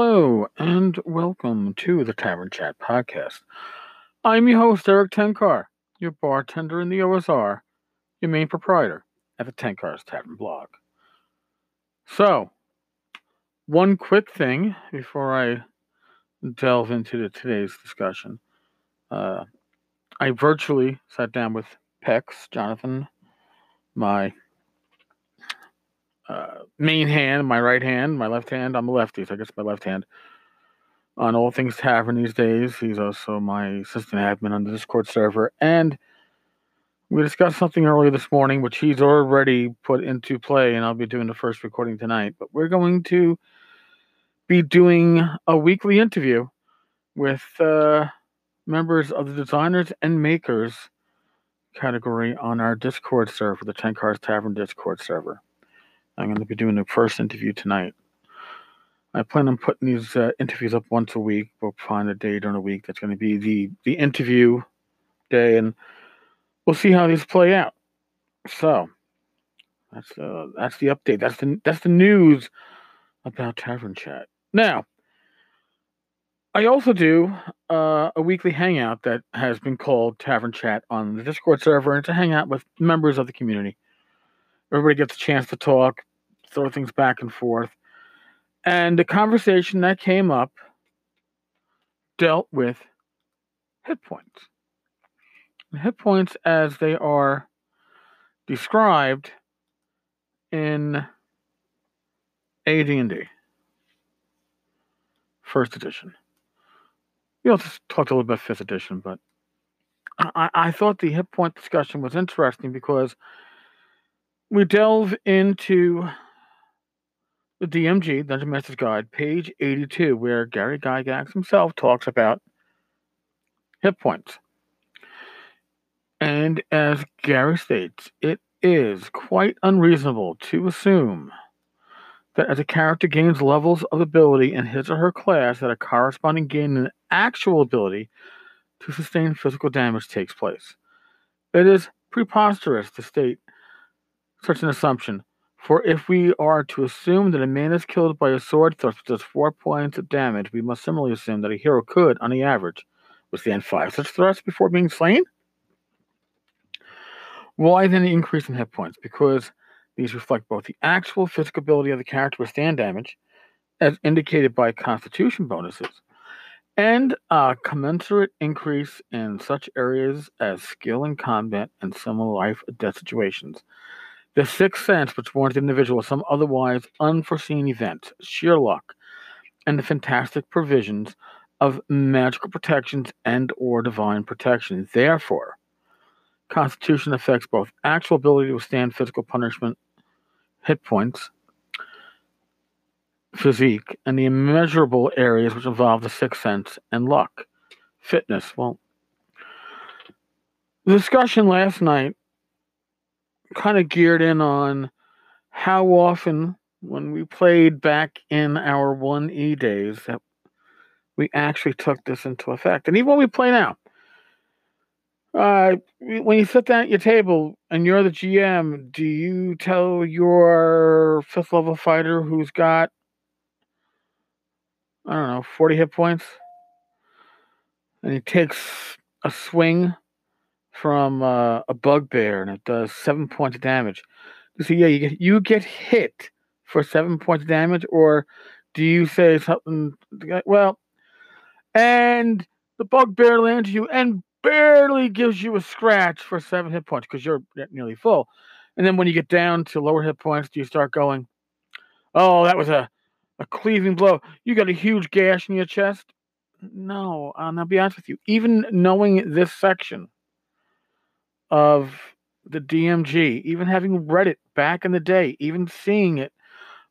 Hello and welcome to the Tavern Chat podcast. I'm your host, Erik Tenkar, your bartender in the OSR, your main proprietor at the Tenkar's Tavern blog. So, one quick thing before I delve into the, today's discussion. Uh, I virtually sat down with Pex, Jonathan, my main hand, my right hand, my left hand. I'm a lefty, so I guess my left hand. On all things tavern these days, he's also my assistant admin on the Discord server. And we discussed something earlier this morning, which he's already put into play, and I'll be doing the first recording tonight. But we're going to be doing a weekly interview with uh, members of the designers and makers category on our Discord server, the Tenkar's Tavern Discord server. I'm going to be doing the first interview tonight. I plan on putting these uh, interviews up once a week. We'll find a day during the week that's going to be the the interview day, and we'll see how these play out. So that's uh, that's the update. That's the that's the news about Tavern Chat. Now, I also do uh, a weekly hangout that has been called Tavern Chat on the Discord server, and it's a hangout with members of the community. Everybody gets a chance to talk, throw things back and forth. And the conversation that came up dealt with hit points. hit points as they are described in AD&D first edition. We also talked a little bit fifth edition, but I, I thought the hit point discussion was interesting because we delve into the DMG, Dungeon Master's Guide, page 82, where Gary Gygax himself talks about hit points. And as Gary states, it is quite unreasonable to assume that as a character gains levels of ability in his or her class, that a corresponding gain in actual ability to sustain physical damage takes place. It is preposterous to state such an assumption. For if we are to assume that a man is killed by a sword thrust which does four points of damage, we must similarly assume that a hero could, on the average, withstand five such thrusts before being slain. Why then the increase in hit points? Because these reflect both the actual physical ability of the character to withstand damage, as indicated by constitution bonuses, and a commensurate increase in such areas as skill in combat and similar life or death situations the sixth sense, which warns the individual of some otherwise unforeseen event, sheer luck, and the fantastic provisions of magical protections and or divine protection. Therefore, Constitution affects both actual ability to withstand physical punishment, hit points, physique, and the immeasurable areas which involve the sixth sense and luck, fitness. Well, the discussion last night kind of geared in on how often when we played back in our 1E days that we actually took this into effect. And even when we play now, uh, when you sit down at your table and you're the GM, do you tell your fifth level fighter who's got, I don't know, 40 hit points, and he takes a swing from uh, a bugbear, and it does seven points of damage. So yeah, you get you get hit for seven points of damage, or do you say something? Well, and the bugbear lands you and barely gives you a scratch for seven hit points because you're nearly full. And then when you get down to lower hit points, do you start going, "Oh, that was a a cleaving blow. You got a huge gash in your chest." No, I'll be honest with you. Even knowing this section, of the DMG, even having read it back in the day, even seeing it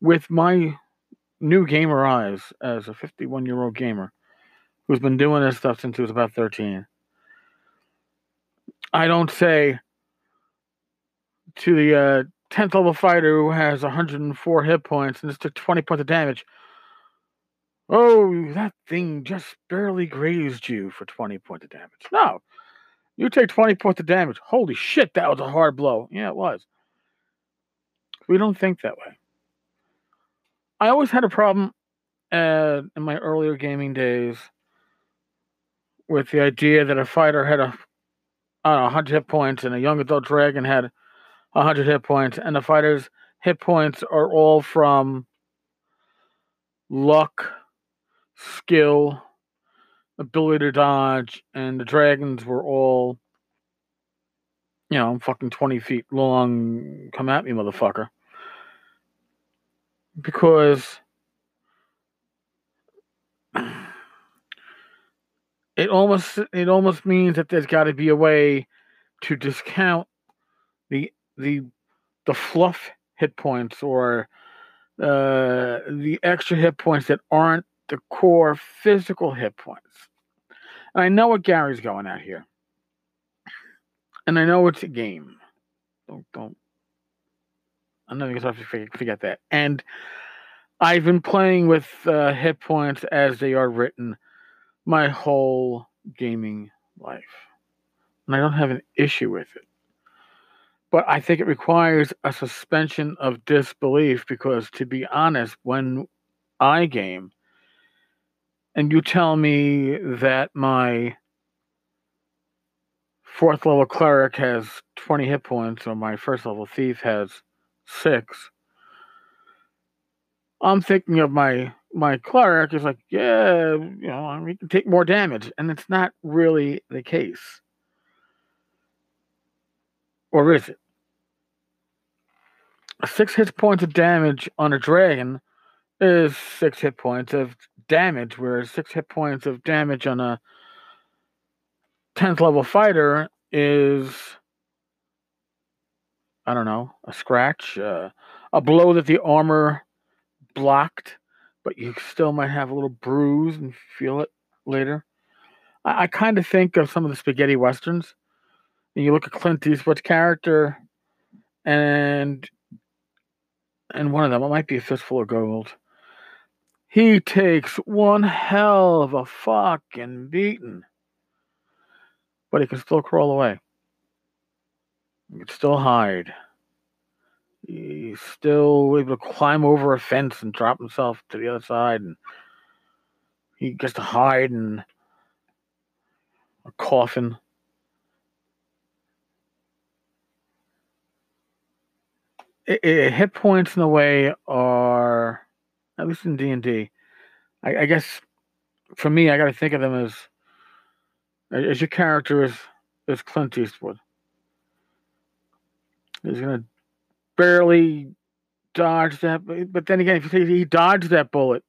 with my new gamer eyes as a 51 year old gamer who's been doing this stuff since he was about 13. I don't say to the uh, 10th level fighter who has 104 hit points and just took 20 points of damage. Oh, that thing just barely grazed you for 20 points of damage. No, you take 20 points of damage. Holy shit, that was a hard blow. Yeah, it was. We don't think that way. I always had a problem uh, in my earlier gaming days with the idea that a fighter had a I know, 100 hit points and a young adult dragon had 100 hit points, and the fighter's hit points are all from luck, skill, ability to dodge, and the dragons were all, you know, I'm fucking 20 feet long. Come at me, motherfucker. Because it almost it almost means that there's got to be a way to discount the the the fluff hit points or uh, the extra hit points that aren't the core physical hit points. And I know what Gary's going at here, and I know it's a game. Don't don't. I'm not going to forget, forget that. And I've been playing with uh, hit points as they are written my whole gaming life. And I don't have an issue with it. But I think it requires a suspension of disbelief because, to be honest, when I game and you tell me that my fourth level cleric has 20 hit points or my first level thief has six, I'm thinking of my my cleric is like, yeah, you know, he can take more damage, and it's not really the case, or is it? Six hit points of damage on a dragon is six hit points of damage, whereas six hit points of damage on a tenth level fighter is, I don't know, a scratch, uh, a blow that the armor blocked but you still might have a little bruise and feel it later. I, I kind of think of some of the spaghetti westerns, and you look at Clint Eastwood's character, and and one of them, it might be a fistful of gold. He takes one hell of a fucking beating, but he can still crawl away. He can still hide. He's still able to climb over a fence and drop himself to the other side and he gets to hide in a coffin. It, it, hit points in a way are at least in d&d I, I guess for me i gotta think of them as as your character is is clint eastwood he's gonna barely dodge that. But then again, if you say he dodged that bullet,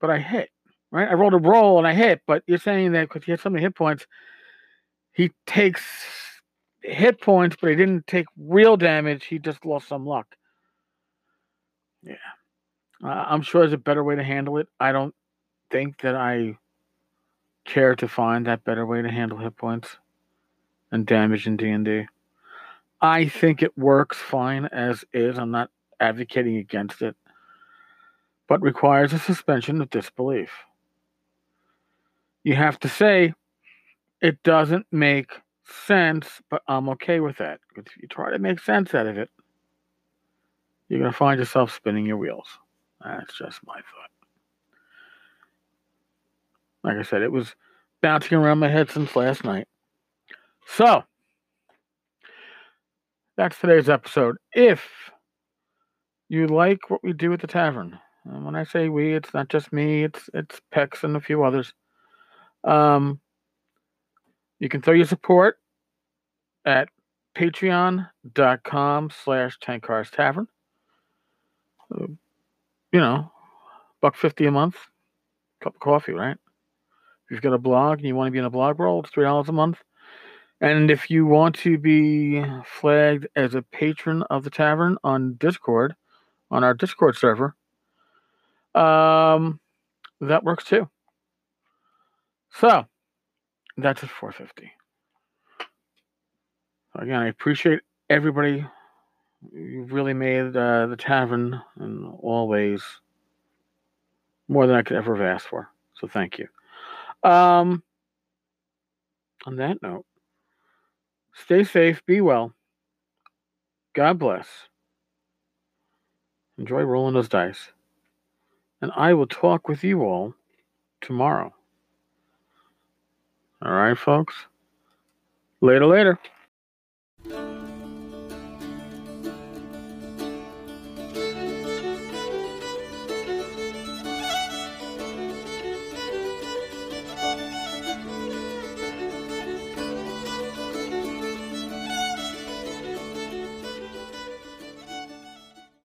but I hit, right? I rolled a roll and I hit. But you're saying that because he had so many hit points, he takes hit points, but he didn't take real damage. He just lost some luck. Yeah. Uh, I'm sure there's a better way to handle it. I don't think that I care to find that better way to handle hit points and damage in D&D. I think it works fine as is. I'm not advocating against it, but requires a suspension of disbelief. You have to say, it doesn't make sense, but I'm okay with that. If you try to make sense out of it, you're going to find yourself spinning your wheels. That's just my thought. Like I said, it was bouncing around my head since last night. So, that's today's episode. If you like what we do at the tavern, and when I say we, it's not just me, it's it's Pex and a few others. Um, you can throw your support at patreon.com slash tenkars tavern. You know, buck fifty a month, cup of coffee, right? If you've got a blog and you want to be in a blog roll, it's three dollars a month. And if you want to be flagged as a patron of the tavern on Discord, on our Discord server, um, that works too. So that's at 450. Again, I appreciate everybody. You really made uh, the tavern in all ways more than I could ever have asked for. So thank you. Um, on that note, Stay safe, be well. God bless. Enjoy rolling those dice. And I will talk with you all tomorrow. All right, folks. Later, later.